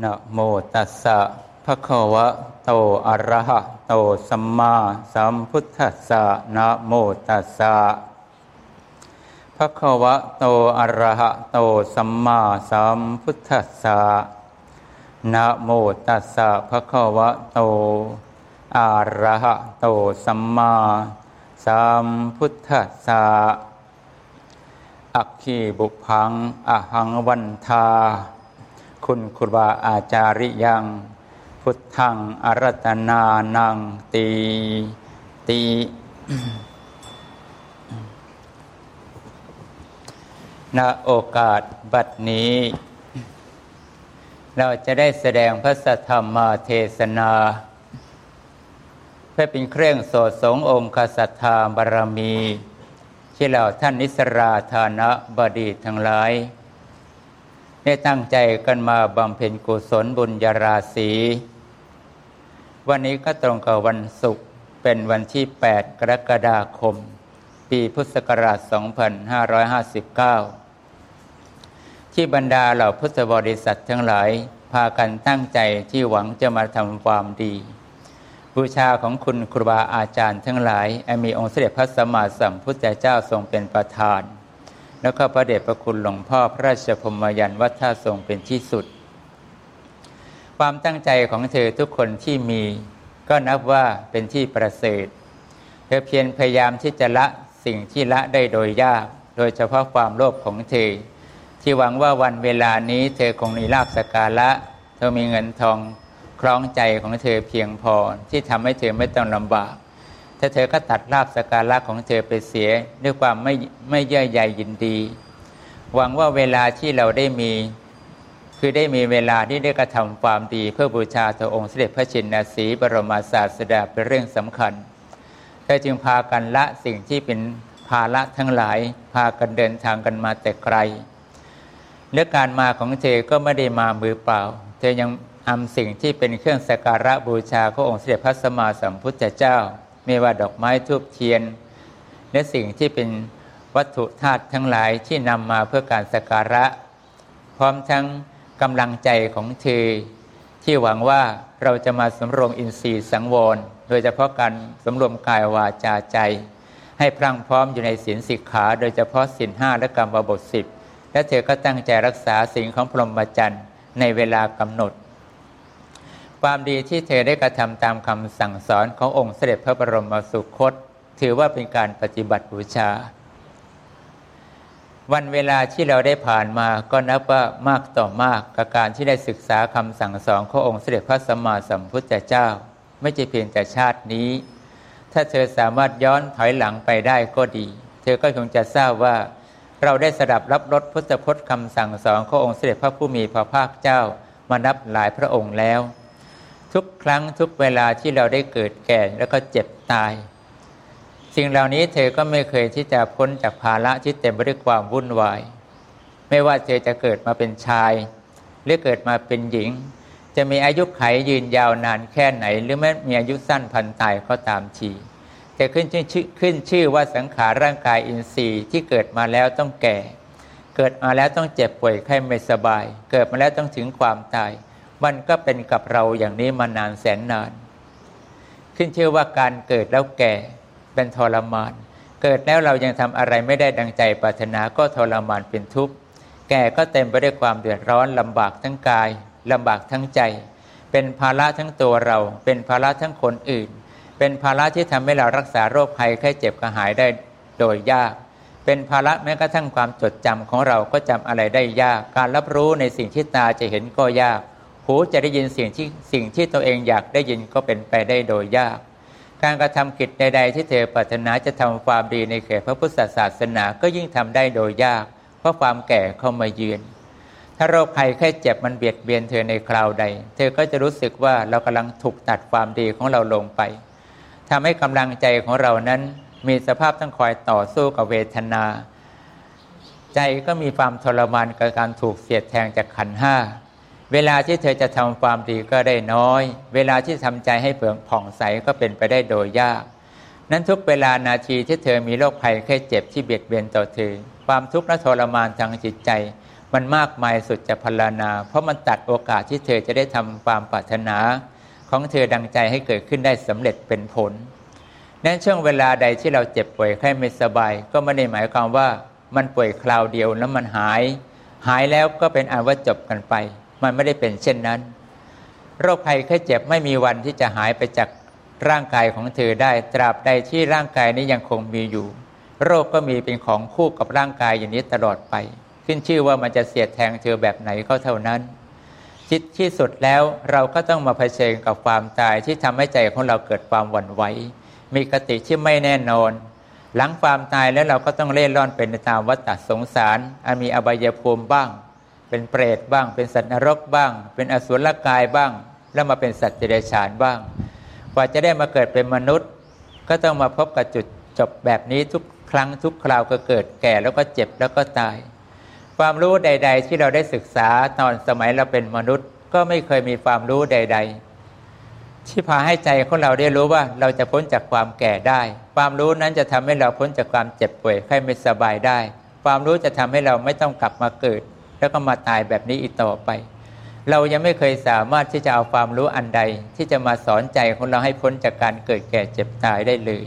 นะโมตัสสะภะคะวะโตอะระหะโตสัมมาสัมพุทธัสสะนะโมตัสสะภะคะวะโตอะระหะโตสัมมาสัมพุทธัสสะนะโมตัสสะภะคะวะโตอะระหะโตสัมมาสัมพุทธัสสะอักขีบุพังอหังวันทา คุณครูบาอาจาริยัง พุทธังอรัตนานังตีตีณโอกาสบัดนี้ เราจะได้แสดงพระสัทธรรมเทศนา เพื่อเป็นเครื่องโสดสงองค์สัทธาบารมี ที่เราท่านนิสราธานะบดีทั้งหลาย ได้ตั้งใจกันมาบำเพ็ญกุศลบุญญาราศีวันนี้ก็ตรงกับวันศุกร์เป็นวันที่ 8 กรกฎาคม ปีพุทธศักราช 2559 ที่บรรดาเหล่าพุทธบริษัททั้งหลาย พากันตั้งใจที่หวังจะมาทำความดี บูชาของคุณครูบาอาจารย์ทั้งหลายมีองค์เสด็จพระสัมมาสัมพุทธเจ้าทรงเป็นประธาน แล้วก็พระเดชพระคุณหลวงพ่อพระราชพมยันวัฒท่าทรงเป็นที่สุด ความตั้งใจของเธอทุกคนที่มี ก็นับว่าเป็นที่ประเสริฐ เธอเพียรพยายามที่จะละสิ่งที่ละได้โดยยาก โดยเฉพาะความโลภของเธอ ที่หวังว่าวันเวลานี้เธอคงมีลาภสการะ เธอมีเงินทองคล้องใจของเธอเพียงพอที่ทำให้เธอไม่ต้องลำบาก ถ้าเธอก็ตัดลาภสการะของเธอไปเสียด้วยความไม่ไม่เยื่อใยยินดี หวังว่าเวลาที่เราได้มี คือได้มีเวลาที่ได้กระทำความดี เพื่อบูชาพระองค์เสด็จพระชินสีบรมศาสดาเป็นเรื่องสำคัญเธอจึงพากันละสิ่งที่เป็นภาระทั้งหลาย พากันเดินทางกันมาแต่ไกลเรื่อการมาของเธอก็ไม่ได้มามือเปล่า เธอยังนำสิ่งที่เป็นเครื่องสักการะบูชาพระองค์เสด็จพระสัมมาสัมพุทธเจ้า ไม่ว่าดอกไม้ทูบเทียนและสิ่งที่เป็นวัตถุธาตุทั้งหลายที่นำมาเพื่อการสักการะ พร้อมทั้งกำลังใจของเธอ ที่หวังว่าเราจะมาสำรวมอินทรีย์สังวร โดยเฉพาะการสำรวมกายวาจาใจ ให้พรั่งพร้อมอยู่ในศีลสิกขา โดยเฉพาะศีลห้าและกรรมบทสิบและเธอก็ตั้งใจรักษาสิ่งของพรหมจรรย์ในเวลากำหนด ความดีที่เธอได้กระทำตามคำสั่งสอนขององค์เสด็จพระบรมสุคต ถือว่าเป็นการปฏิบัติบูชา วันเวลาที่เราได้ผ่านมาก็นับว่ามากต่อมากกับการที่ได้ศึกษาคำสั่งสอนขององค์เสด็จพระสัมมาสัมพุทธเจ้า ไม่ใช่เพียงแต่ชาตินี้ ถ้าเธอสามารถย้อนถอยหลังไปได้ก็ดี เธอก็คงจะทราบว่าเราได้สดับรับรสพุทธพจน์คำสั่งสอนขององค์เสด็จพระผู้มีพระภาคเจ้ามานับหลายพระองค์แล้ว ทุกครั้งทุกเวลาที่เราได้เกิดแก่แล้วก็เจ็บตาย สิ่งเหล่านี้เธอก็ไม่เคยที่จะพ้นจากภาระที่เต็มไปด้วยความวุ่นวาย ไม่ว่าเธอจะเกิดมาเป็นชาย หรือเกิดมาเป็นหญิง จะมีอายุไขยืนยาวนานแค่ไหน หรือแม้มีอายุสั้นพันตายก็ตามทีแต่ขึ้นชื่อขึ้นชื่อว่าสังขารร่างกายอินทรีย์ที่เกิดมาแล้วต้องแก่ เกิดมาแล้วต้องเจ็บป่วยไข้ไม่สบาย เกิดมาแล้วต้องถึงความตาย มันก็เป็นกับเราอย่างนี้มานานแสนนาน ขึ้นชื่อว่าการเกิดแล้วแก่เป็นทรมาน เกิดแล้วเรายังทำอะไรไม่ได้ดังใจปรารถนาก็ทรมานเป็นทุกข์ แก่ก็เต็มไปด้วยความเดือดร้อนลำบากทั้งกายลำบากทั้งใจ เป็นภาระทั้งตัวเรา เป็นภาระทั้งคนอื่น เป็นภาระที่ทำให้เรารักษาโรคภัยแค่เจ็บกระหายได้โดยยากเป็นภาระแม้กระทั่งความจดจำของเราก็จำอะไรได้ยาก การรับรู้ในสิ่งที่ตาจะเห็นก็ยาก หูจะได้ยินสิ่งที่สิ่งที่ตัวเองอยากได้ยินก็เป็นไปได้โดยยาก การกระทำกิจใดๆที่เธอปรารถนาจะทำความดีในเขตพระพุทธศาสนาก็ยิ่งทำได้โดยยาก เพราะความแก่เข้ามาเยือนถ้าโรคภัยแค่เจ็บมันเบียดเบียนเธอในคราวใด เธอก็จะรู้สึกว่าเรากำลังถูกตัดความดีของเราลงไปทำให้กำลังใจของเรานั้นมีสภาพต้องคอยต่อสู้กับเวทนา ใจก็มีความทรมานกับการถูกเสียดแทงจากขันห้า เวลาที่เธอจะทำความดีก็ได้น้อย เวลาที่ทำใจให้เปลืองผ่องใสก็เป็นไปได้โดยยาก นั้นทุกเวลานาทีที่เธอมีโรคภัยแค่เจ็บที่เบียดเบียนต่อเธอ ความทุกข์และทรมานทางจิตใจ มันมากมายสุดจะพลานา เพราะมันตัดโอกาสที่เธอจะได้ทำความปรารถนา ของเธอดังใจให้เกิดขึ้นได้สำเร็จเป็นผลนั้นช่วงเวลาใดที่เราเจ็บป่วยไข้ไม่สบาย ก็ไม่ได้หมายความว่ามันป่วยคราวเดียวแล้วมันหาย หายแล้วก็เป็นอันว่าจบกันไป มันไม่ได้เป็นเช่นนั้น โรคภัยแค่เจ็บไม่มีวันที่จะหายไปจากร่างกายของเธอได้ ตราบใดที่ร่างกายนี้ยังคงมีอยู่ โรคก็มีเป็นของคู่กับร่างกายอย่างนี้ตลอดไป ขึ้นชื่อว่ามันจะเสียดแทงเธอแบบไหนก็เท่านั้นจิตที่สุดแล้วเราก็ต้องมาเผชิญกับความตายที่ทำให้ใจของเราเกิดความหวั่นไหวมีกติที่ไม่แน่นอน หลังความตายแล้วเราก็ต้องเล่นร่อนเป็นตามวัฏสงสารอามีอบายภูมิบ้าง เป็นเปรตบ้าง เป็นสัตว์นรกบ้าง เป็นอสุรกายบ้าง แล้วมาเป็นสัตว์เดรัจฉานบ้าง กว่าจะได้มาเกิดเป็นมนุษย์ ก็ต้องมาพบกับจุดจบแบบนี้ทุกครั้งทุกคราวก็เกิดแก่แล้วก็เจ็บแล้วก็ตาย ความรู้ใด ๆ ที่เราได้ศึกษาตอนสมัยเราเป็นมนุษย์ ก็ไม่เคยมีความรู้ใด ๆ ที่พาให้ใจของเราได้รู้ว่าเราจะพ้นจากความแก่ได้ ความรู้นั้นจะทำให้เราพ้นจากความเจ็บป่วยไข้ไม่สบายได้ ความรู้จะทำให้เราไม่ต้องกลับมาเกิด แล้วก็มาตายแบบนี้อีกต่อไป เรายังไม่เคยสามารถที่จะเอาความรู้อันใด ที่จะมาสอนใจของเราให้พ้นจากการเกิดแก่เจ็บตายได้เลย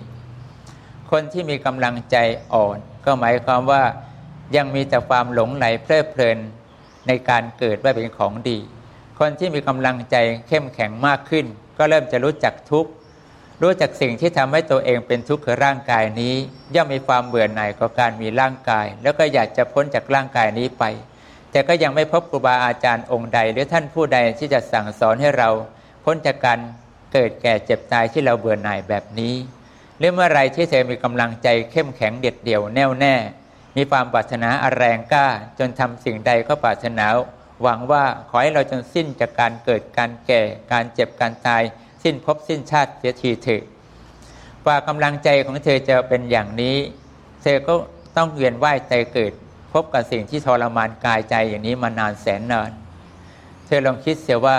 คนที่มีกำลังใจอ่อน ก็หมายความว่ายังมีแต่ความหลงไหลเพลิดเพลินในการเกิดว่าเป็นของดี คนที่มีกำลังใจเข้มแข็งมากขึ้น ก็เริ่มจะรู้จักทุกข์รู้จักสิ่งที่ทำให้ตัวเองเป็นทุกข์คือร่างกายนี้ ย่อมมีความเบื่อหน่ายกับการมีร่างกาย แล้วก็อยากจะพ้นจากร่างกายนี้ไป แต่ก็ยังไม่พบครูบาอาจารย์องค์ใด หรือท่านผู้ใดที่จะสั่งสอนให้เราพ้นจากการเกิดแก่เจ็บตายที่เราเบื่อหน่ายแบบนี้หรือเมื่อไรที่เธอมีกำลังใจเข้มแข็งเด็ดเดี่ยวแน่วแน่ มีความปรารถนาอแรงกล้า จนทำสิ่งใดก็ปรารถนาหวังว่าขอให้เราจนสิ้นจากการเกิดการแก่ การเจ็บการตาย สิ้นภพสิ้นชาติเสียทีเถอะว่ากำลังใจของเธอจะเป็นอย่างนี้ เธอก็ต้องเวียนว่ายใจเกิด บกับสิ่งที่ทรมานกายใจอย่างนี้มานานแสนนาน เธอลองคิดเสียว่า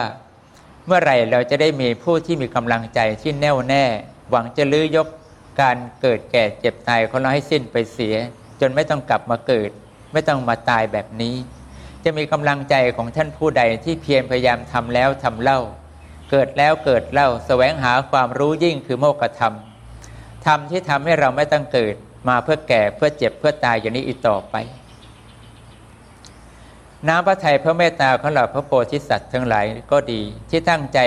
เมื่อไหร่เราจะได้มีผู้ที่มีกำลังใจที่แน่วแน่ หวังจะลื้อยกการเกิดแก่เจ็บตายของเราให้สิ้นไปเสีย จนไม่ต้องกลับมาเกิด ไม่ต้องมาตายแบบนี้ จะมีกำลังใจของท่านผู้ใดที่เพียรพยายามทำแล้วทำเล่า เกิดแล้วเกิดเล่าสแสวงหาความรู้ยิ่งคือโมกธรรมธรรมที่ทำให้เราไม่ต้องเกิดมาเพื่อแก่เพื่อเจ็บเพื่อตายอย่างนี้อีกต่อไป น้ำพระทัยพระเมตตาของเราพระโพธิสัตว์ทั้งหลายก็ดี ที่ตั้งใจ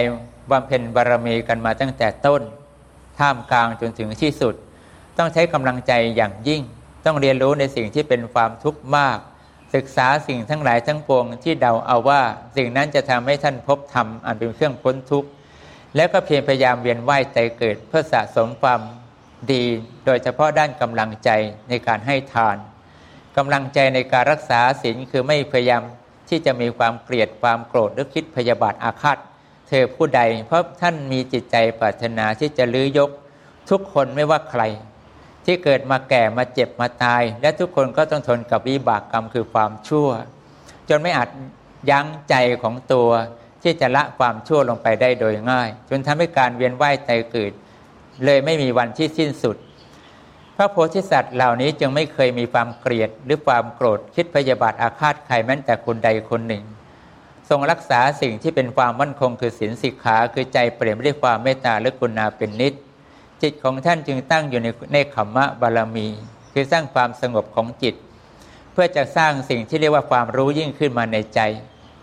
บำเพ็ญบารมีกันมาตั้งแต่ต้น ท่ามกลางจนถึงที่สุด ต้องใช้กำลังใจอย่างยิ่ง ต้องเรียนรู้ในสิ่งที่เป็นความทุกข์มาก ศึกษาสิ่งทั้งหลายทั้งปวงที่เดาเอาว่าสิ่งนั้นจะทำให้ท่านพบธรรมอันเป็นเครื่องพ้นทุกข์ แล้วก็เพียรพยายามเวียนว่ายใจเกิดเพื่อสะสมความดี โดยเฉพาะด้านกำลังใจในการให้ทาน กำลังใจในการรักษาศีลคือไม่พยายามที่จะมีความเกลียดความโกรธหรือคิดพยาบาทอาฆาตเธอผู้ใด เพราะท่านมีจิตใจปรารถนาที่จะลื้อยก ทุกคนไม่ว่าใคร ที่เกิดมาแก่มาเจ็บมาตาย และทุกคนก็ต้องทนกับวิบากกรรมคือความชั่ว จนไม่อาจยั้งใจของตัวที่จะละความชั่วลงไปได้โดยง่าย จนทำให้การเวียนว่ายใจเกิด เลยไม่มีวันที่สิ้นสุด ระโพธิสัตว์เหล่านี้จึงไม่เคยมีความเกลียดหรือความโกรธคิดพยาบาทอาฆาตใครแม้แต่คนใดคนหนึ่ง ทรงรักษาสิ่งที่เป็นความมั่นคงคือศีลสิกขาคือใจเปลี่ยนด้วยความเมตตาและกุณาเป็นนิจจิตของท่านจึงตั้งอยู่ในในขมมะบารมี คือสร้างความสงบของจิต เพื่อจะสร้างสิ่งที่เรียกว่าความรู้ยิ่งขึ้นมาในใจ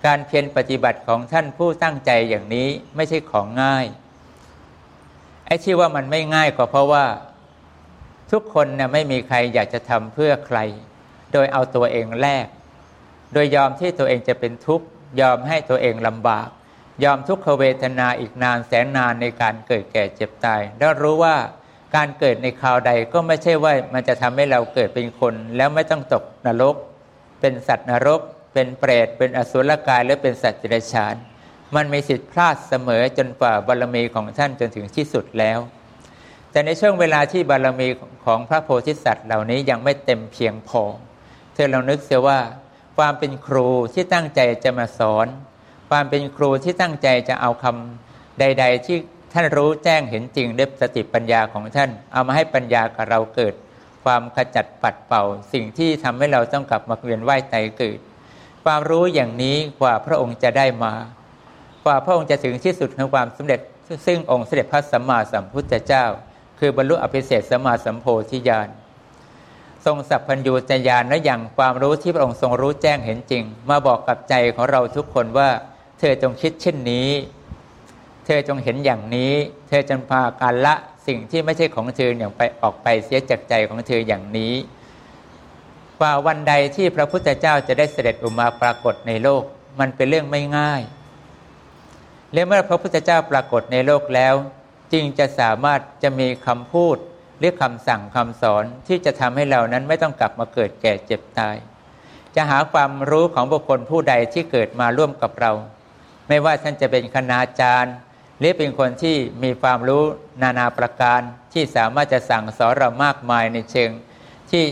การเพียรปฏิบัติของท่านผู้ตั้งใจอย่างนี้ไม่ใช่ของง่ายไอ้ที่ว่ามันไม่ง่ายก็เพราะว่า ทุกคนนะไม่มีใครอยากจะทำเพื่อใคร โดยเอาตัวเองแลกโดยยอมที่ตัวเองจะเป็นทุกข์ยอมให้ตัวเองลำบาก ยอมทุกขเวทนาอีกนานแสนนานในการเกิดแก่เจ็บตาย แล้วรู้ว่าการเกิดในคราวใดก็ไม่ใช่ว่ามันจะทำให้เราเกิดเป็นคน แล้วไม่ต้องตกนรก เป็นสัตว์นรก เป็นเปรต เป็นอสุรกายหรือเป็นสัตว์จิรชาน มันมีสิทธิพลาดเสมอจนกว่าบารมีของท่านจนถึงที่สุดแล้ว แต่ในช่วงเวลาที่บารมีของพระโพธิสัตว์เหล่านี้ยังไม่เต็มเพียงพอเธอลองนึกเสียว่า ความเป็นครูที่ตั้งใจจะมาสอน ความเป็นครูที่ตั้งใจจะเอาคำใด ๆ ที่ท่านรู้แจ้งเห็นจริงด้วยสติปัญญาของท่าน เอามาให้ปัญญากับเราเกิด ความขจัดปัดเป่า สิ่งที่ทำให้เราต้องกลับมาเวียนว่ายใจเกิด ความรู้อย่างนี้กว่าพระองค์จะได้มา กว่าพระองค์จะถึงที่สุดของความสำเร็จ ซึ่งองค์เสด็จพระสัมมาสัมพุทธเจ้า คือบรรลุอภิเศษสมาสัมโพธิญาณทรงสัพพัญญูจญาณและอย่างความรู้ที่พระองค์ทรงรู้แจ้งเห็นจริง มาบอกกับใจของเราทุกคนว่า เธอจงคิดเช่นนี้ เธอจงเห็นอย่างนี้ เธอจงพาการละสิ่งที่ไม่ใช่ของเธออย่างไปออกไปเสียจากใจของเธออย่างนี้กว่าวันใดที่พระพุทธเจ้าจะได้เสด็จอุมาปรากฏในโลก มันเป็นเรื่องไม่ง่ายและเมื่อพระพุทธเจ้าปรากฏในโลกแล้ว จึงจะสามารถจะมีคำพูดหรือคำสั่งคำสอนที่จะทำให้เรานั้นไม่ต้องกลับมาเกิดแก่เจ็บตาย จะหาความรู้ของบุคคลผู้ใดที่เกิดมาร่วมกับเรา ไม่ว่าท่านจะเป็นคณาจารย์ หรือเป็นคนที่มีความรู้นานาประการที่สามารถจะสั่งสอนเรามากมายในเชิงที่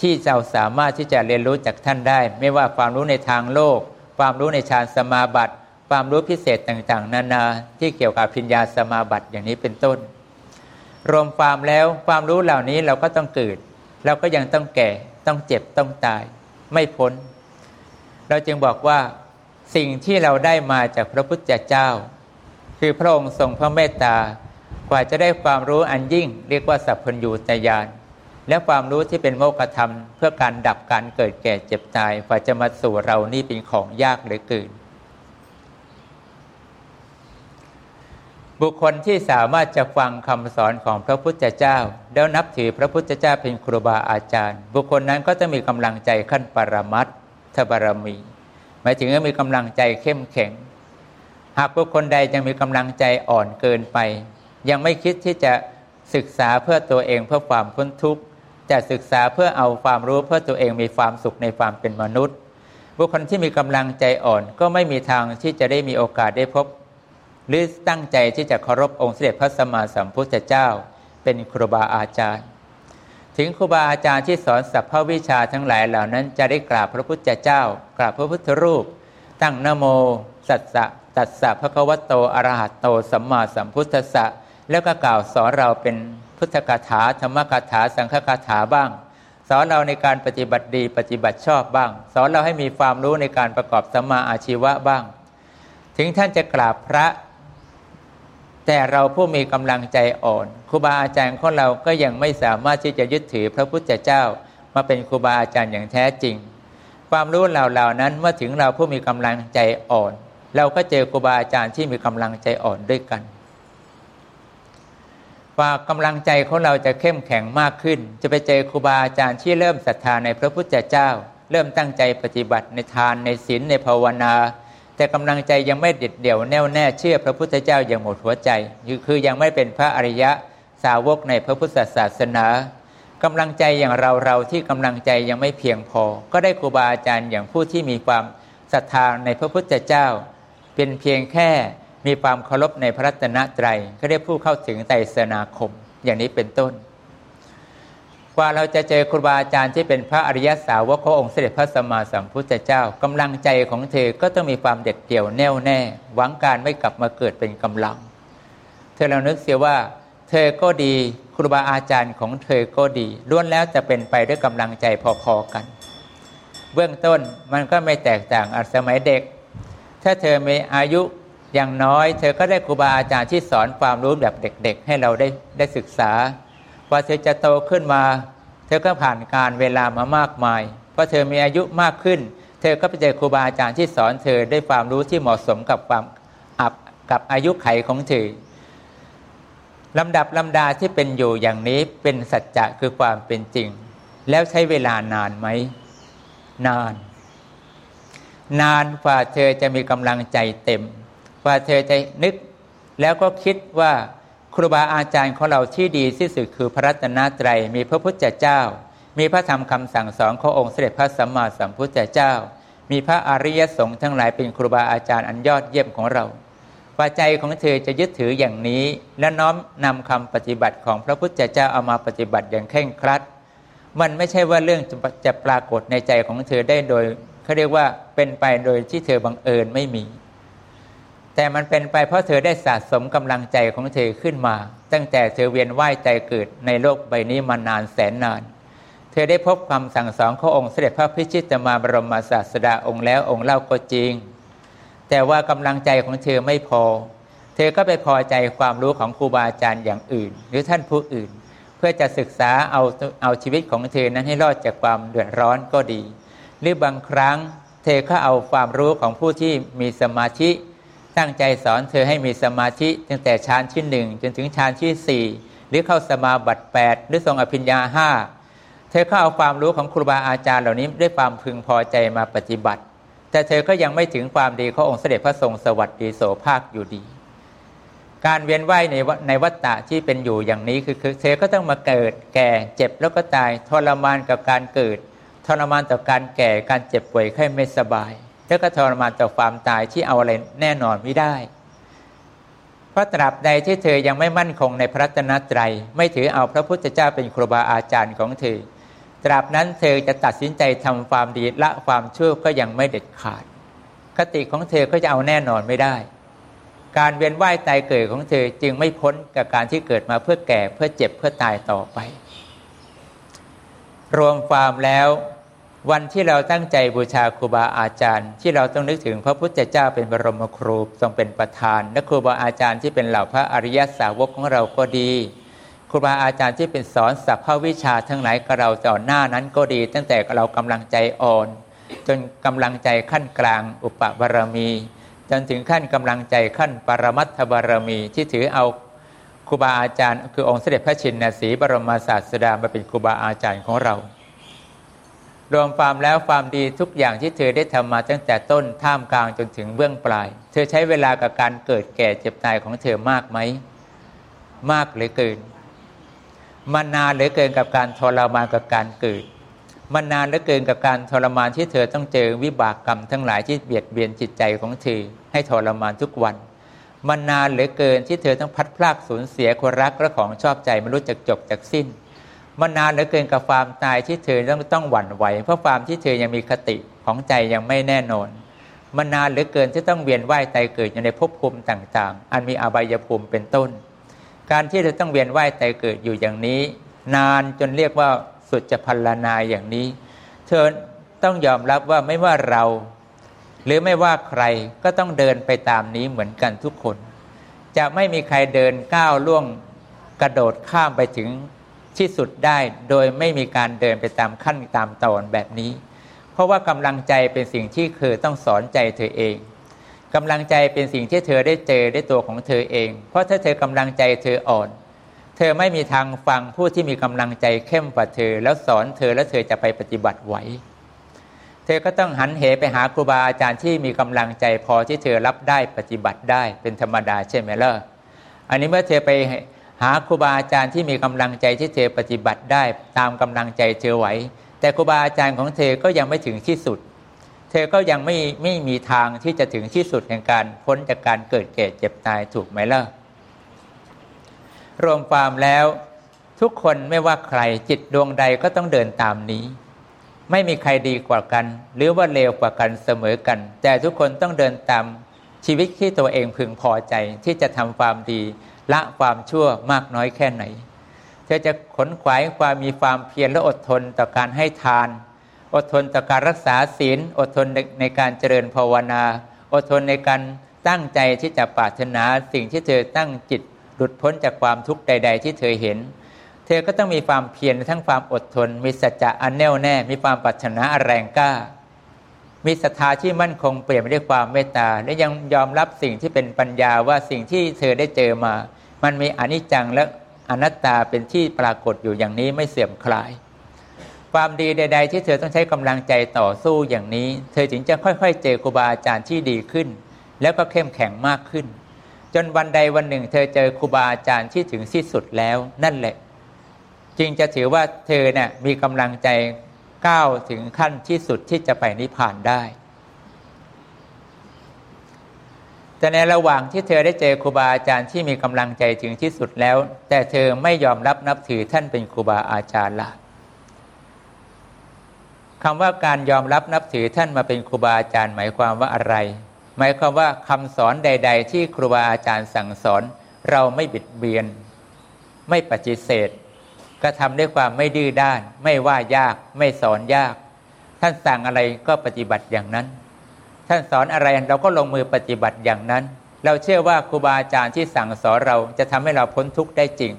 ที่เราสามารถที่จะเรียนรู้จากท่านได้ ไม่ว่าความรู้ในทางโลก ความรู้ในฌานสมาบัติ ความรู้พิเศษต่างๆ นานาที่เกี่ยวกับพิญญาสมาบัติอย่างนี้เป็นต้น รวมความแล้วความรู้เหล่านี้เราก็ต้องเกิดเราก็ยังต้องแก่ต้องเจ็บต้องตาย ไม่พ้น เราจึงบอกว่าสิ่งที่เราได้มาจากพระพุทธเจ้า คือพระองค์ทรงพระเมตตากว่าจะได้ความรู้อันยิ่ง เรียกว่าสัพพัญญูตยานและความรู้ที่เป็นโมกธรรม เพื่อการดับการเกิดแก่เจ็บตายกว่าจะมาสู่เรานี่เป็นของยากเหลือเกิน บุคคลที่สามารถจะฟังคำสอนของพระพุทธเจ้า แล้วนับถือพระพุทธเจ้าเป็นครูบาอาจารย์ บุคคลนั้นก็จะมีกำลังใจขั้นปรมัตถบารมี หมายถึงว่ามีกำลังใจเข้มแข็ง หากบุคคลใดยังมีกำลังใจอ่อนเกินไป ยังไม่คิดที่จะศึกษาเพื่อตัวเองเพื่อความพ้นทุกข์จะศึกษาเพื่อเอาความรู้เพื่อตัวเองมีความสุขในความเป็นมนุษย์ บุคคลที่มีกำลังใจอ่อนก็ไม่มีทางที่จะได้มีโอกาสได้พบ หรือตั้งใจที่จะเคารพองค์เสด็จพระสัมมาสัมพุทธเจ้า เป็นครูบาอาจารย์ ถึงครูบาอาจารย์ที่สอนสัพพวิชาทั้งหลายเหล่านั้นจะได้กราบพระพุทธเจ้า กราบพระพุทธรูป ตั้งนโม สัตสะตัสสะพระควโตอรหัตโตสัมมาสัมพุทธะแล้วก็กล่าวสอนเราเป็นพุทธคาถาธรรมคาถาสังฆคาถาบ้าง สอนเราในการปฏิบัติดีปฏิบัติชอบบ้าง สอนเราให้มีความรู้ในการประกอบสัมมาอาชีวะบ้าง ถึงท่านจะกราบพระ แต่เราผู้มีกำลังใจอ่อนครูบาอาจารย์ของเราก็ยังไม่สามารถที่จะยึดถือพระพุทธเจ้า มาเป็นครูบาอาจารย์อย่างแท้จริง ความรู้เหล่านั้นเมื่อถึงเราผู้มีกำลังใจอ่อน เราก็เจอครูบาอาจารย์ที่มีกำลังใจอ่อนด้วยกันว่ากำลังใจของเราจะเข้มแข็งมากขึ้น จะไปเจอครูบาอาจารย์ที่เริ่มศรัทธาในพระพุทธเจ้า เริ่มตั้งใจปฏิบัติในทานในศีลในภาวนา แต่กำลังใจยังไม่เด็ดเดี่ยวแน่วแน่เชื่อพระพุทธเจ้าอย่างหมดหัวใจคือยังไม่เป็นพระอริยะสาวกในพระพุทธศาสนากำลังใจอย่างเราเราที่กำลังใจยังไม่เพียงพอ ก็ได้ครูบาอาจารย์อย่างผู้ที่มีความศรัทธาในพระพุทธเจ้า เป็นเพียงแค่มีความเคารพในพระรัตนตรัยก็เรียกผู้เข้าถึงไตรสนาคม อย่างนี้เป็นต้น กว่าเราจะเจอครูบาอาจารย์ที่เป็นพระอริยสาวกขององค์เสด็จพระสัมมาสัมพุทธเจ้ากำลังใจของเธอก็ต้องมีความเด็ดเดี่ยวแน่วแน่ หวังการไม่กลับมาเกิดเป็นกำลัง เธอเรานึกเสียว่า เธอก็ดีครูบาอาจารย์ของเธอก็ดีล้วนแล้วจะเป็นไปด้วยกำลังใจพอๆกัน เบื้องต้นมันก็ไม่แตกต่างอาสมัยเด็ก ถ้าเธอมีอายุอย่างน้อย เธอก็ได้ครูบาอาจารย์ที่สอนความรู้แบบเด็ก ๆ ให้เราได้ได้ศึกษา พอเธอจะโตขึ้นมา เธอก็ผ่านการเวลามามากมายพอเธอมีอายุมากขึ้น เธอก็ไปเจอครูบาอาจารย์ที่สอนเธอได้ความรู้ที่เหมาะสมกับความอับกับอายุไขของเธอลำดับลำดาที่เป็นอยู่อย่างนี้เป็นสัจจะคือความเป็นจริง แล้วใช้เวลานานไหม นาน นานกว่าเธอจะมีกำลังใจเต็มว่าเธอจะนึก แล้วก็คิดว่า ครูบาอาจารย์ของเราที่ดีที่สุดคือพระรัตนตรัยมีพระพุทธเจ้า มีพระธรรมคำสั่งสอนขององค์เสด็จพระสัมมาสัมพุทธเจ้า มีพระอริยสงฆ์ทั้งหลายเป็นครูบาอาจารย์อันยอดเยี่ยมของเราว่าใจของเธอจะยึดถืออย่างนี้ และน้อมนำคำปฏิบัติของพระพุทธเจ้าเอามาปฏิบัติอย่างเคร่งครัด มันไม่ใช่ว่าเรื่องจะปรากฏในใจของเธอได้โดยเขาเรียกว่าเป็นไปโดยที่เธอบังเอิญไม่มี แต่มันเป็นไปเพราะเธอได้สะสมกำลังใจของเธอขึ้นมา ตั้งแต่เธอเวียนว่ายใจเกิดในโลกใบนี้มานานแสนนาน เธอได้พบคำสั่งสอนขององค์เสด็จพระพิชิตมาบรมศาสดาองค์แล้วองค์เล่าก็จริง แต่ว่ากำลังใจของเธอไม่พอ เธอก็ไปพอใจความรู้ของครูบาอาจารย์อย่างอื่น หรือท่านผู้อื่น เพื่อจะศึกษาเอาเอาชีวิตของเธอนั้นให้รอดจากความเดือดร้อนก็ดี หรือบางครั้ง เธอก็เอาความรู้ของผู้ที่มีสมาธิ ตั้งใจสอนเธอให้มีสมาธิตั้งแต่ฌานที่หนึ่งจนถึงฌานที่สี่หรือเข้าสมาบัติ8หรือทรงอภิญญาห้าเธอเข้าเอาความรู้ของครูบาอาจารย์เหล่านี้ด้วยความพึงพอใจมาปฏิบัติ แต่เธอก็ยังไม่ถึงความดีขององค์เสด็จพระทรงสวัสดีโสภาคอยู่ดี การเวียนว่ายในในวัฏฏะที่เป็นอยู่อย่างนี้คือเธอก็ต้องมาเกิดแก่เจ็บแล้วก็ตายทรมานกับการเกิดทรมานต่อการแก่การเจ็บป่วยไข้ไม่สบาย แล้วก็ทรมานต่อความตายที่เอาอะไรแน่นอนไม่ได้ เพราะตราบใดที่เธอยังไม่มั่นคงในพระตนตรัย ไม่ถือเอาพระพุทธเจ้าเป็นครูบาอาจารย์ของเธอ ตราบนั้นเธอจะตัดสินใจทำความดีละความชั่วก็ยังไม่เด็ดขาด คติของเธอก็จะเอาแน่นอนไม่ได้ การเวียนว่ายตายเกิดของเธอจึงไม่พ้นกับการที่เกิดมาเพื่อแก่เพื่อเจ็บเพื่อตายต่อไป รวมความแล้ว วันที่เราตั้งใจบูชาครูบาอาจารย์ ที่เราต้องนึกถึงพระพุทธเจ้าเป็นบรมครูทรงเป็นประธาน และครูบาอาจารย์ที่เป็นเหล่าพระอริยสาวกของเราก็ดีครูบาอาจารย์ที่เป็นสอนสัพพวิชาทั้งหลายกับเราต่อหน้านั้นก็ดี ตั้งแต่เรากำลังใจอ่อน จนกำลังใจขั้นกลางอุปบารมี จนถึงขั้นกำลังใจขั้นปรมัตถบารมีที่ถือเอาครูบาอาจารย์ คือองค์เสด็จพระชินสีบรมศาสดามาเป็นครูบาอาจารย์ของเรา รวมความแล้วความดีทุกอย่างที่เธอได้ทำมาตั้งแต่ต้นท่ามกลางจนถึงเบื้องปลาย เธอใช้เวลากับการเกิดแก่เจ็บตายของเธอมากไหม มากหรือเกิน มันนานเหลือเกินกับการทรมานกับการเกิด มันนานเหลือเกินกับการทรมานที่เธอต้องเจอวิบากกรรมทั้งหลายที่เบียดเบียนจิตใจของเธอให้ทรมานทุกวัน มันนานเหลือเกินที่เธอต้องพัดพลากสูญเสียคนรักและของชอบใจไม่รู้จักจบจากสิ้น มันนานเหลือเกินกับความตายที่เธอต้องต้องหวั่นไหว เพราะความที่เธอยังมีคติของใจยังไม่แน่นอนมันนานเหลือเกินที่ต้องเวียนว่ายตายเกิดอยู่ในภพภูมิต่าง ๆ อันมีอบายภูมิเป็นต้น การที่เราต้องเวียนว่ายตายเกิดอยู่อย่างนี้ นานจนเรียกว่าสุดจะพันลนาอย่างนี้ เธอต้องยอมรับว่าไม่ว่าเรา หรือไม่ว่าใครก็ต้องเดินไปตามนี้เหมือนกันทุกคน จะไม่มีใครเดินก้าวล่วงกระโดดข้ามไปถึง ที่สุดได้โดยไม่มีการเดินไปตามขั้นตามตอนแบบนี้ เพราะว่ากำลังใจเป็นสิ่งที่คือต้องสอนใจเธอเองกำลังใจเป็นสิ่งที่เธอได้เจอได้ตัวของเธอเอง เพราะถ้าเธอกำลังใจเธออ่อน เธอไม่มีทางฟังผู้ที่มีกำลังใจเข้มกว่าเธอ แล้วสอนเธอแล้วเธอจะไปปฏิบัติไหวเธอก็ต้องหันเหไปหาครูบาอาจารย์ที่มีกำลังใจพอที่เธอรับได้ปฏิบัติได้เป็นธรรมดาใช่ไหมล่ะอันนี้เมื่อเธอไป หาครูบาอาจารย์ที่มีกำลังใจที่เธอปฏิบัติได้ตามกำลังใจเธอไหว แต่ครูบาอาจารย์ของเธอก็ยังไม่ถึงที่สุด เธอก็ยังไม่ไม่มีทางที่จะถึงที่สุดแห่งการพ้นจากการเกิดแก่เจ็บตายถูกไหมล่ะรวมความแล้วทุกคนไม่ว่าใครจิตดวงใดก็ต้องเดินตามนี้ ไม่มีใครดีกว่ากัน หรือว่าเลวกว่ากันเสมอกัน แต่ทุกคนต้องเดินตามชีวิตที่ตัวเองพึงพอใจที่จะทำความดี ละความชั่วมากน้อยแค่ไหน เธอจะขนขวายความมีความเพียรและอดทนต่อการให้ทาน อดทนต่อการรักษาศีล อดทนในการเจริญภาวนา อดทนในการตั้งใจที่จะปรารถนาสิ่งที่เธอตั้งจิตหลุดพ้นจากความทุกข์ใด ๆ ที่เธอเห็น เธอก็ต้องมีความเพียรทั้งความอดทน มีสัจจะอันแน่วแน่ มีความปรารถนาแรงกล้า มีศรัทธาที่มั่นคงเปลี่ยนไปด้วยความเมตตา และยังยอมรับสิ่งที่เป็นปัญญาว่าสิ่งที่เธอได้เจอมา มันมีอนิจจังและอนัตตาเป็นที่ปรากฏอยู่อย่างนี้ไม่เสื่อมคลาย ความดีใด ๆ ที่เธอต้องใช้กำลังใจต่อสู้อย่างนี้ เธอจึงจะค่อยๆ เจอครูบาอาจารย์ที่ดีขึ้น แล้วก็เข้มแข็งมากขึ้น จนวันใดวันหนึ่ง เธอเจอครูบาอาจารย์ที่ถึงที่สุดแล้วนั่นแหละ จึงจะถือว่าเธอเนี่ยมีกำลังใจก้าวถึงขั้นที่สุดที่จะไปนิพพานได้ แต่ในระหว่างที่เธอได้เจอครูบาอาจารย์ที่มีกำลังใจถึงที่สุดแล้ว แต่เธอไม่ยอมรับนับถือท่านเป็นครูบาอาจารย์ละคำว่าการยอมรับนับถือท่านมาเป็นครูบาอาจารย์หมายความว่าอะไร หมายความว่าคำสอนใด ๆ ที่ครูบาอาจารย์สั่งสอน เราไม่บิดเบียน ไม่ปฏิเสธระทำด้วยความไม่ดื้อด้าน ไม่ว่ายาก ไม่สอนยาก ท่านสั่งอะไรก็ปฏิบัติอย่างนั้น ท่านสอนอะไรเราก็ลงมือปฏิบัติอย่างนั้น เราเชื่อว่าครูบาอาจารย์ที่สั่งสอนเราจะทำให้เราพ้นทุกข์ได้จริง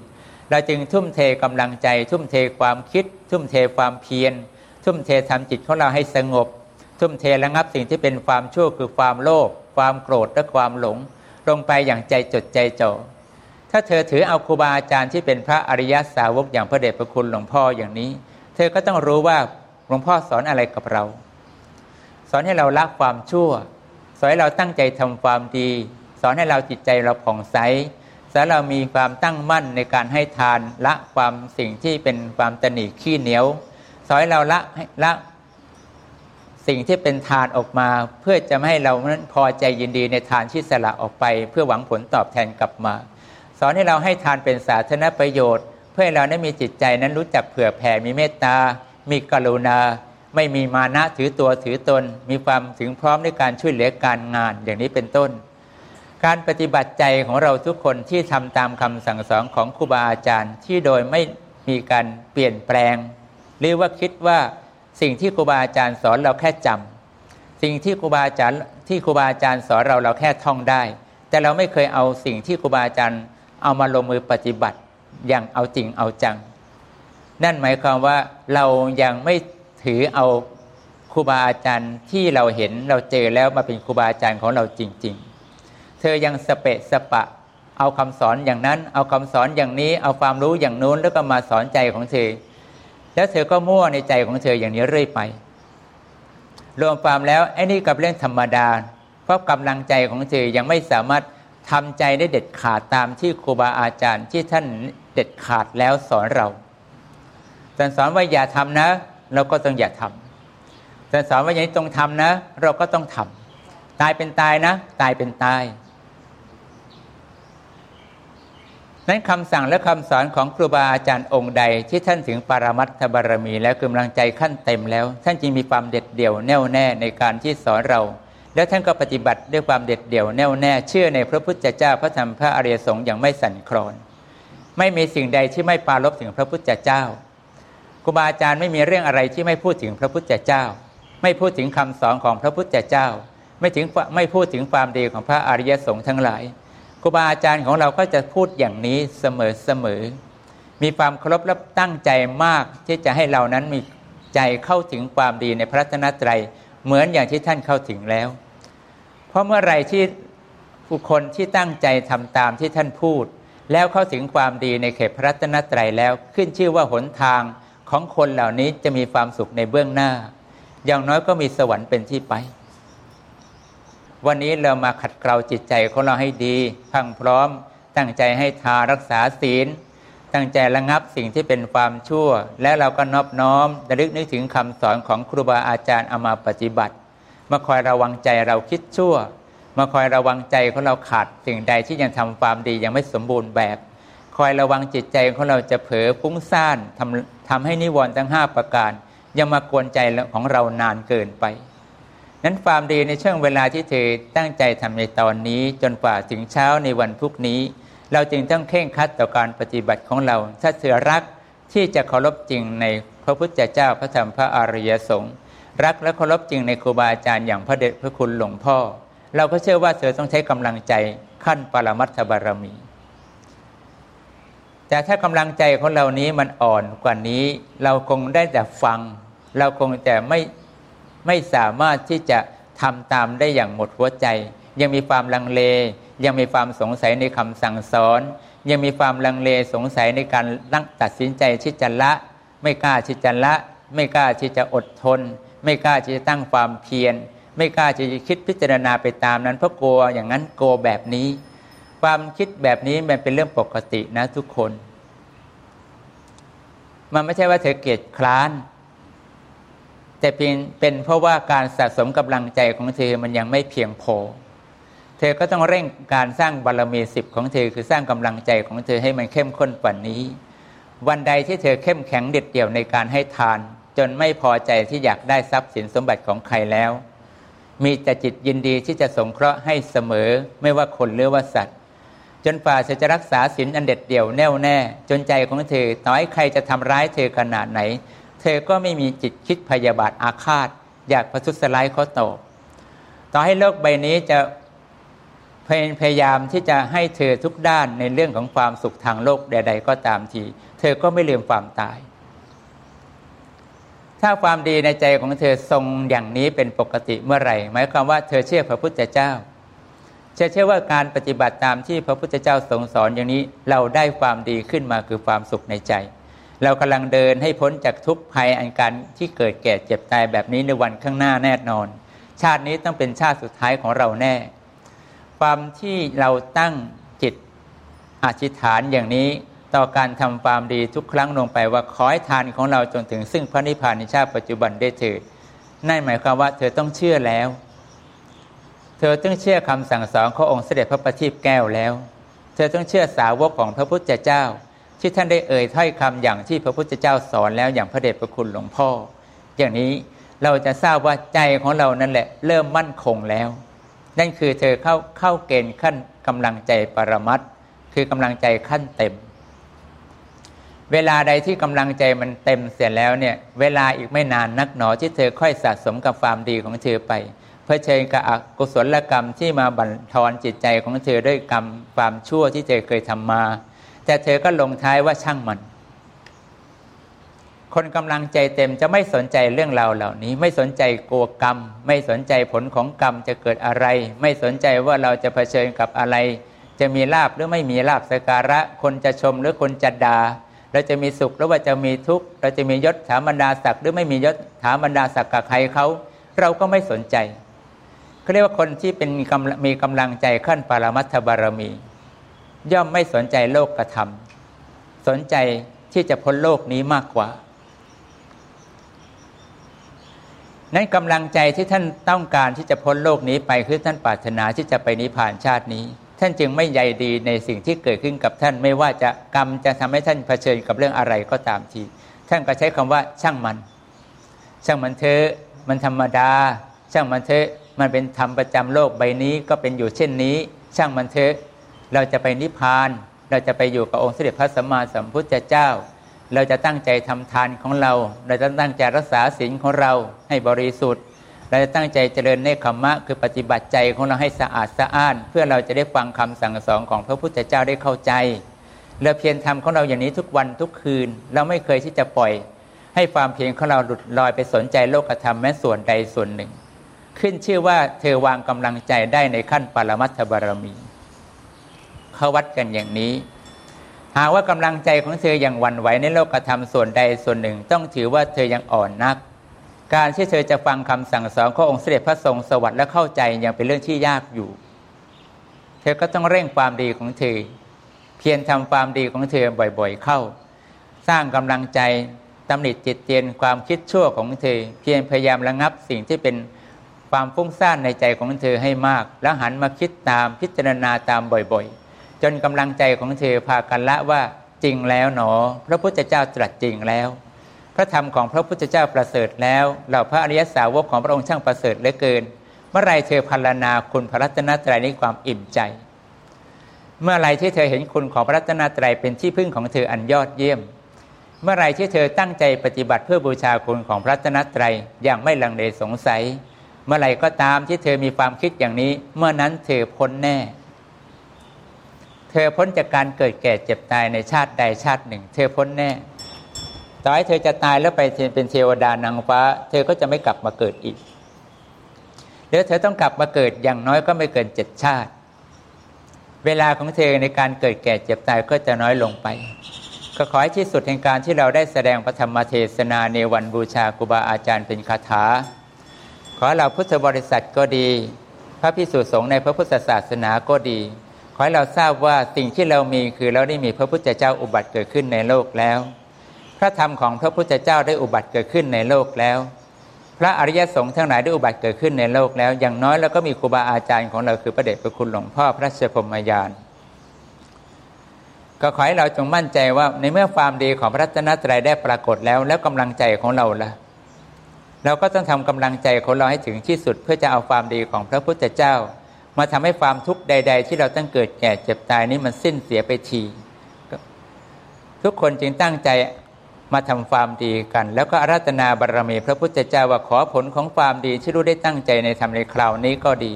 เราจึงทุ่มเทกำลังใจ ทุ่มเทความคิด ทุ่มเทความเพียร ทุ่มเททำจิตของเราให้สงบ ทุ่มเทระงับสิ่งที่เป็นความชั่วคือความโลภความโกรธและความหลง ลงไปอย่างใจจดใจจ่อถ้าเธอถือเอาครูบาอาจารย์ที่เป็นพระอริยสาวกอย่างพระเดชพระคุณหลวงพ่ออย่างนี้ เธอก็ต้องรู้ว่าหลวงพ่อสอนอะไรกับเรา สอนให้เราละความชั่ว สอนให้เราตั้งใจทำความดี สอนให้เราจิตใจเราผ่องใสสอนเรามีความตั้งมั่นในการให้ทานละความสิ่งที่เป็นความตนีขี้เหนียว สอนให้เราละละสิ่งที่เป็นทานออกมา เพื่อจะไม่ให้เรานั้นพอใจยินดีในทานที่สละออกไป เพื่อหวังผลตอบแทนกลับมา สอนให้เราให้ทานเป็นสาธารณประโยชน์ เพื่อให้เราได้มีจิตใจนั้นรู้จักเผื่อแผ่มีเมตตา มีกรุณา ไม่มีมานะถือตัวถือตน มีความถึงพร้อมในการช่วยเหลือการงานอย่างนี้เป็นต้น การปฏิบัติใจของเราทุกคนที่ทำตามคำสั่งสอนของครูบาอาจารย์ ที่โดยไม่มีการเปลี่ยนแปลง หรือว่าคิดว่าสิ่งที่ครูบาอาจารย์สอนเราแค่จำสิ่งที่ครูบาอาจารย์ที่ครูบาอาจารย์สอนเราเราแค่ท่องได้ แต่เราไม่เคยเอาสิ่งที่ครูบาอาจารย์เอามาลงมือปฏิบัติอย่างเอาจริงเอาจัง นั่นหมายความว่าเรายังไม่ ถือเอาครูบาอาจารย์ที่เราเห็นเราเจอแล้วมาเป็นครูบาอาจารย์ของเราจริง ๆ เธอยังสเปะสปะ เอาคำสอนอย่างนั้น เอาคำสอนอย่างนี้ เอาความรู้อย่างนู้นแล้วก็มาสอนใจของเธอ แล้วเธอก็มั่วในใจของเธออย่างนี้เรื่อยไป รวมความแล้วไอ้นี่กับเรื่องธรรมดา เพราะกำลังใจของเธอยังไม่สามารถทำใจได้เด็ดขาดตามที่ครูบาอาจารย์ที่ท่านเด็ดขาดแล้วสอนเราท่านสอนว่าอย่าทำนะ เราก็ต้องอย่าทำท่านสอนว่าอย่าต้องทำนะ เราก็ต้องทำตายเป็นตายนะ ตายเป็นตายนั้นคำสั่งและคำสอนของครูบาอาจารย์องค์ใด ที่ท่านถึงปรมัตถบารมี แล้วกำลังใจขั้นเต็มแล้ว ท่านจึงมีความเด็ดเดี่ยวแน่วแน่ในการที่สอนเรา แล้วท่านก็ปฏิบัติด้วยความเด็ดเดี่ยวแน่วแน่เชื่อในพระพุทธเจ้าพระธรรมพระอริยสงฆ์อย่างไม่สั่นคลอน ไม่มีสิ่งใดที่ไม่ปาลบถึงพระพุทธเจ้า รูบาอาจารย์ไม่มีเรื่องอะไรที่ไม่พูดถึงพระพุทธเจ้า ไม่พูดถึงคำสอนของพระพุทธเจ้า ไม่ถึงไม่พูดถึงความดีของพระอริยสงฆ์ทั้งหลายครูบาอาจารย์ของเราก็จะพูดอย่างนี้เสมอเสมอ มีความเคารพและตั้งใจมากที่จะให้เรานั้นมีใจเข้าถึงความดีในพระธนตรัยเหมือนอย่างที่ท่านเข้าถึงแล้ว เพราะเมื่อไรที่ผู้คนที่ตั้งใจทำตามที่ท่านพูด แล้วเข้าถึงความดีในเขตพระรัตนตรัยแล้วขึ้นชื่อว่าหนทาง ของคนเหล่านี้จะมีความสุขในเบื้องหน้า อย่างน้อยก็มีสวรรค์เป็นที่ไป วันนี้เรามาขัดเกลาจิตใจของเราให้ดีพังพร้อม ตั้งใจให้ทารักษาศีล ตั้งใจระงับสิ่งที่เป็นความชั่ว และเราก็นอบน้อมระลึกนึกถึงคำสอนของครูบาอาจารย์เอามาปฏิบัติ มาคอยระวังใจเราคิดชั่ว มาคอยระวังใจของเราขาดสิ่งใดที่ยังทำความดียังไม่สมบูรณ์แบบ คอยระวังจิตใจของเราจะเผลอฟุ้งซ่านทำ ทำให้นิวรณ์ทั้งห้าประการ ยังมากวนใจของเรานานเกินไป นั้นความดีในช่วงเวลาที่เธอตั้งใจทำในตอนนี้จนกว่าถึงเช้าในวันพรุ่งนี้ เราจึงต้องเข่งคัดต่อการปฏิบัติของเรา ถ้าเสือรักที่จะเคารพจริงในพระพุทธเจ้าพระธรรมพระอริยสงฆ์รักและเคารพจริงในครูบาอาจารย์อย่างพระเดชพระคุณหลวงพ่อ เราก็เชื่อว่าเธอต้องใช้กำลังใจขั้นปรมัตถบารมี แต่ถ้ากำลังใจของเรานี้มันอ่อนกว่านี้ เราคงได้แต่ฟัง เราคงแต่ไม่ไม่สามารถที่จะทำตามได้อย่างหมดหัวใจ ยังมีความลังเล ยังมีความสงสัยในคำสั่งสอน ยังมีความลังเลสงสัยในการตัดสินใจที่จะละ ไม่กล้าที่จะละ ไม่กล้าที่จะอดทน ไม่กล้าที่จะตั้งความเพียร ไม่กล้าที่จะคิดพิจารณาไปตามนั้นเพราะกลัวอย่างนั้นกลัวแบบนี้ ความคิดแบบนี้มันเป็นเรื่องปกตินะทุกคน มันไม่ใช่ว่าเธอเกียดคร้าน แต่เป็นเป็นเพราะว่าการสะสมกำลังใจของเธอมันยังไม่เพียงพอ เธอก็ต้องเร่งการสร้างบารรมีสิบของเธอคือสร้างกำลังใจของเธอให้มันเข้มข้นกว่านี้ วันใดที่เธอเข้มแข็งเด็ดเดี่ยวในการให้ทาน จนไม่พอใจที่อยากได้ทรัพย์สินสมบัติของใครแล้ว มีแต่จิตยินดีที่จะสงเคราะห์ให้เสมอไม่ว่าคนหรือว่าสัตว์ จนฝ่าเธอจะรักษาศีลอันเด็ดเดี่ยวแน่วแน่ จนใจของเธอต่อให้ใครจะทำร้ายเธอขนาดไหน เธอก็ไม่มีจิตคิดพยาบาทอาฆาต อยากประทุษร้ายเขาตอบต่อให้โลกใบนี้จะพยายามที่จะให้เธอทุกด้านในเรื่องของความสุขทางโลกใด ๆ ก็ตามที เธอก็ไม่ลืมความตาย ถ้าความดีในใจของเธอทรงอย่างนี้เป็นปกติเมื่อไหร่หมายความว่าเธอเชื่อพระพุทธเจ้า เชื่อเชื่อว่าการปฏิบัติตามที่พระพุทธเจ้าทรงสอนอย่างนี้เราได้ความดีขึ้นมาคือความสุขในใจ เรากำลังเดินให้พ้นจากทุกภัยอันการที่เกิดแก่เจ็บตายแบบนี้ในวันข้างหน้าแน่นอน ชาตินี้ต้องเป็นชาติสุดท้ายของเราแน่ ความที่เราตั้งจิตอธิษฐานอย่างนี้ต่อการทำความดีทุกครั้งลงไปว่าขอให้ทานของเราจนถึงซึ่งพระนิพพานในชาติปัจจุบันได้เถิดนั่นหมายความว่าเธอต้องเชื่อแล้ว เธอต้องเชื่อคำสั่งสอนขององค์เสด็จพระประทีปแก้วแล้ว เธอต้องเชื่อสาวกของพระพุทธเจ้า ที่ท่านได้เอ่ยถ้อยคำอย่างที่พระพุทธเจ้าสอนแล้วอย่างพระเดชพระคุณหลวงพ่อ อย่างนี้เราจะทราบว่าใจของเรานั่นแหละ เริ่มมั่นคงแล้ว นั่นคือเธอเข้าเข้าเกณฑ์ขั้นกำลังใจปรมัตคือกำลังใจขั้นเต็ม เวลาใดที่กำลังใจมันเต็มเสร็จแล้วเนี่ย เวลาอีกไม่นานนักหนอที่เธอค่อยสะสมกับความดีของเธอไป เพื่อเชิญกับอกุศลกรรมที่มาบั่นทอนจิตใจของเธอด้วยกรรมความชั่วที่เธอเคยทำมา แต่เธอก็ลงท้ายว่าช่างมัน คนกำลังใจเต็มจะไม่สนใจเรื่องราวเหล่านี้ ไม่สนใจกลัวกรรม ไม่สนใจผลของกรรมจะเกิดอะไร ไม่สนใจว่าเราจะเผชิญกับอะไร จะมีลาบหรือไม่มีลาบสการะ คนจะชมหรือคนจะดา่าเราจะมีสุขหรือว่าจะมีทุกข์เราจะมียศถาบรรดาศักดิ์หรือไม่มียศถาบรรดาศักดิ์กับใครเขาเราก็ไม่สนใจ เขาเรียกว่าคนที่เป็นมีกำลังใจขั้นปรมัตถบารมี ย่อมไม่สนใจโลกกระทำสนใจที่จะพ้นโลกนี้มากกว่า นั้นกำลังใจที่ท่านต้องการที่จะพ้นโลกนี้ไปคือท่านปรารถนาที่จะไปนิพพานชาตินี้ ท่านจึงไม่ใยดีในสิ่งที่เกิดขึ้นกับท่านไม่ว่าจะกรรมจะทำให้ท่านเผชิญกับเรื่องอะไรก็ตามที ท่านก็ใช้คำว่าช่างมัน ช่างมันเถอะมันธรรมดา ช่างมันเถอะ มันเป็นธรรมประจำโลกใบนี้ก็เป็นอยู่เช่นนี้ ช่างมันเถอะ เราจะไปนิพพาน เราจะไปอยู่กับองค์เสด็จพระสัมมาสัมพุทธเจ้า เราจะตั้งใจทำทานของเรา เราจะตั้งใจรักษาศีลของเราให้บริสุทธิ์ เราจะตั้งใจเจริญเนคขมะ คือปฏิบัติใจของเราให้สะอาดสะอ้าน เพื่อเราจะได้ฟังคำสั่งสอนของพระพุทธเจ้าได้เข้าใจเราเพียรทำของเราอย่างนี้ทุกวันทุกคืน เราไม่เคยที่จะปล่อย ให้ความเพียรของเราหลุดลอยไปสนใจโลกธรรมแม้ส่วนใดส่วนหนึ่ง ขึ้นชื่อว่าเธอวางกำลังใจได้ในขั้นปรมัตถบารมีเขาวัดกันอย่างนี้ หากว่ากำลังใจของเธอยังวันไหวในโลกธรรมส่วนใดส่วนหนึ่ง ต้องถือว่าเธอยังอ่อนนัก การที่เธอจะฟังคำสั่งสอนขององค์เสด็จพระทรงสวัสดิ์และเข้าใจยังเป็นเรื่องที่ยากอยู่ เธอก็ต้องเร่งความดีของเธอ เพียรทำความดีของเธอบ่อยๆเข้า สร้างกำลังใจตำหนิจิตเตียนความคิดชั่วของเธอ เพียรพยายามระงับสิ่งที่เป็น ความฟุ้งซ่านในใจของเธอให้มาก แล้วหันมาคิดตามพิจารณาตามบ่อยๆ จนกำลังใจของเธอพากันละว่าจริงแล้วหนอ พระพุทธเจ้าตรัสจริงแล้ว พระธรรมของพระพุทธเจ้าประเสริฐแล้วเหล่าพระอริยสาวกของพระองค์ช่างประเสริฐเหลือเกิน เมื่อไรเธอพารณาคุณพระรัตนตรัยในความอิ่มใจ เมื่อไรที่เธอเห็นคุณของพระรัตนตรัยเป็นที่พึ่งของเธออันยอดเยี่ยม เมื่อไรที่เธอตั้งใจปฏิบัติเพื่อบูชาคุณของพระรัตนตรัยอย่างไม่ลังเลสงสัย เมื่อไรก็ตามที่เธอมีความคิดอย่างนี้ เมื่อนั้นเธอพ้นแน่ เธอพ้นจากการเกิดแก่เจ็บตายในชาติใดชาติหนึ่ง เธอพ้นแน่ต่อให้เธอจะตายแล้วไปเป็นเทวดานางฟ้า เธอก็จะไม่กลับมาเกิดอีกเดี๋ยวเธอต้องกลับมาเกิดอย่างน้อยก็ไม่เกินเจ็ดชาติ เวลาของเธอในการเกิดแก่เจ็บตายก็จะน้อยลงไป ก็ขอให้ที่สุดแห่งการที่เราได้แสดงพระธรรมเทศนาในวันบูชาครูบาอาจารย์เป็นคาถา ขอเราพุทธบริษัทก็ดี พระพิสุสงฆ์ในพระพุทธศาสนาก็ดี ขอให้เราทราบว่าสิ่งที่เรามีคือเราได้มีพระพุทธเจ้าอุบัติเกิดขึ้นในโลกแล้ว พระธรรมของพระพุทธเจ้าได้อุบัติเกิดขึ้นในโลกแล้ว พระอริยสงฆ์ทั้งหลายได้อุบัติเกิดขึ้นในโลกแล้ว อย่างน้อยเราก็มีครูบาอาจารย์ของเราคือพระเดชพระคุณหลวงพ่อพระเชพมยานก็ขอให้เราจงมั่นใจว่าในเมื่อความดีของพระรัตนตรัยได้ปรากฏแล้ว แล้วกำลังใจของเราล่ะ เราก็ต้องทำกำลังใจของเราให้ถึงที่สุด เพื่อจะเอาความดีของพระพุทธเจ้า มาทำให้ความทุกข์ใด ๆ ที่เราต้องเกิดแก่เจ็บตายนี้มันสิ้นเสียไปทีทุกคนจึงตั้งใจมาทำความดีกัน แล้วก็อารัตนาบารรมี พระพุทธเจ้าว่าขอผลของความดีที่รู้ได้ตั้งใจในทำในคราวนี้ก็ดี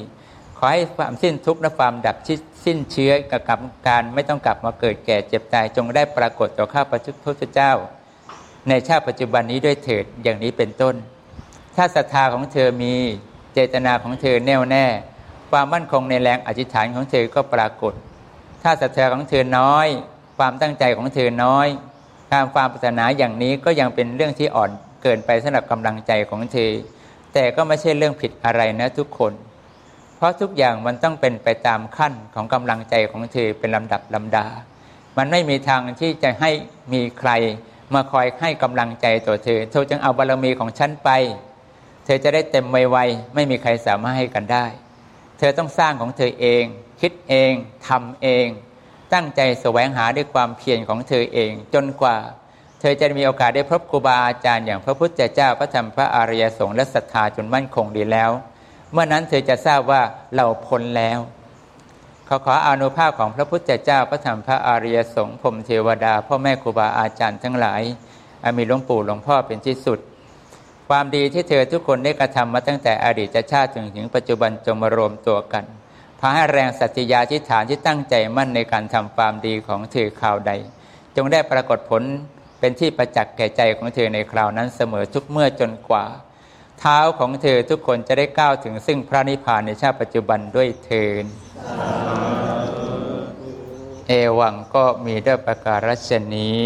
ขอให้ความสิ้นทุกข์และความดับสิ้นเชื้อกับการไม่ต้องกลับมาเกิดแก่เจ็บตายจงได้ปรากฏต่อข้าพระพุทธเจ้า ในชาติปัจจุบันนี้ด้วยเถิดอย่างนี้เป็นต้น ถ้าศรัทธาของเธอมีเจตนาของเธอแน่วแน่ ความมั่นคงในแรงอธิษฐานของเธอก็ปรากฏ ถ้าศรัทธาของเธอน้อย ความตั้งใจของเธอน้อยการความปรารถนาอย่างนี้ก็ยังเป็นเรื่องที่อ่อนเกินไปสำหรับกำลังใจของเธอ แต่ก็ไม่ใช่เรื่องผิดอะไรนะทุกคน เพราะทุกอย่างมันต้องเป็นไปตามขั้นของกำลังใจของเธอเป็นลำดับลำดา มันไม่มีทางที่จะให้มีใครมาคอยให้กำลังใจต่อเธอ เธอจึงเอาบารมีของฉันไป เธอจะได้เต็มไวๆไม่มีใครสามารถให้กันได้ เธอต้องสร้างของเธอเอง คิดเองทำเอง ตั้งใจแสวงหาด้วยความเพียรของเธอเอง จนกว่า เธอจะมีโอกาสได้พบครูบาอาจารย์อย่างพระพุทธเจ้าพระธรรมพระอริยสงฆ์และศรัทธาจนมั่นคงดีแล้ว เมื่อนั้นเธอจะทราบว่าเราพ้นแล้วขอขออนุภาพของพระพุทธเจ้าพระธรรมพระอริยสงฆ์พรมเทวดา พ่อแม่ครูบาอาจารย์ทั้งหลาย มีหลวงปู่หลวงพ่อเป็นที่สุด ความดีที่เธอทุกคนได้กระทำมาตั้งแต่อดีตชาติจนถึงปัจจุบันจงมารวมตัวกันพาให้แรงสัจยาทิฏฐานที่ตั้งใจมั่นในการทำความดีของเธอคราวใด จงได้ปรากฏผลเป็นที่ประจักษ์แก่ใจของเธอในคราวนั้นเสมอทุกเมื่อจนกว่า เท้าของเธอทุกคนจะได้ก้าวถึงซึ่งพระนิพพานในชาติปัจจุบันด้วยเทินเอวังก็มีด้วยประการฉนี้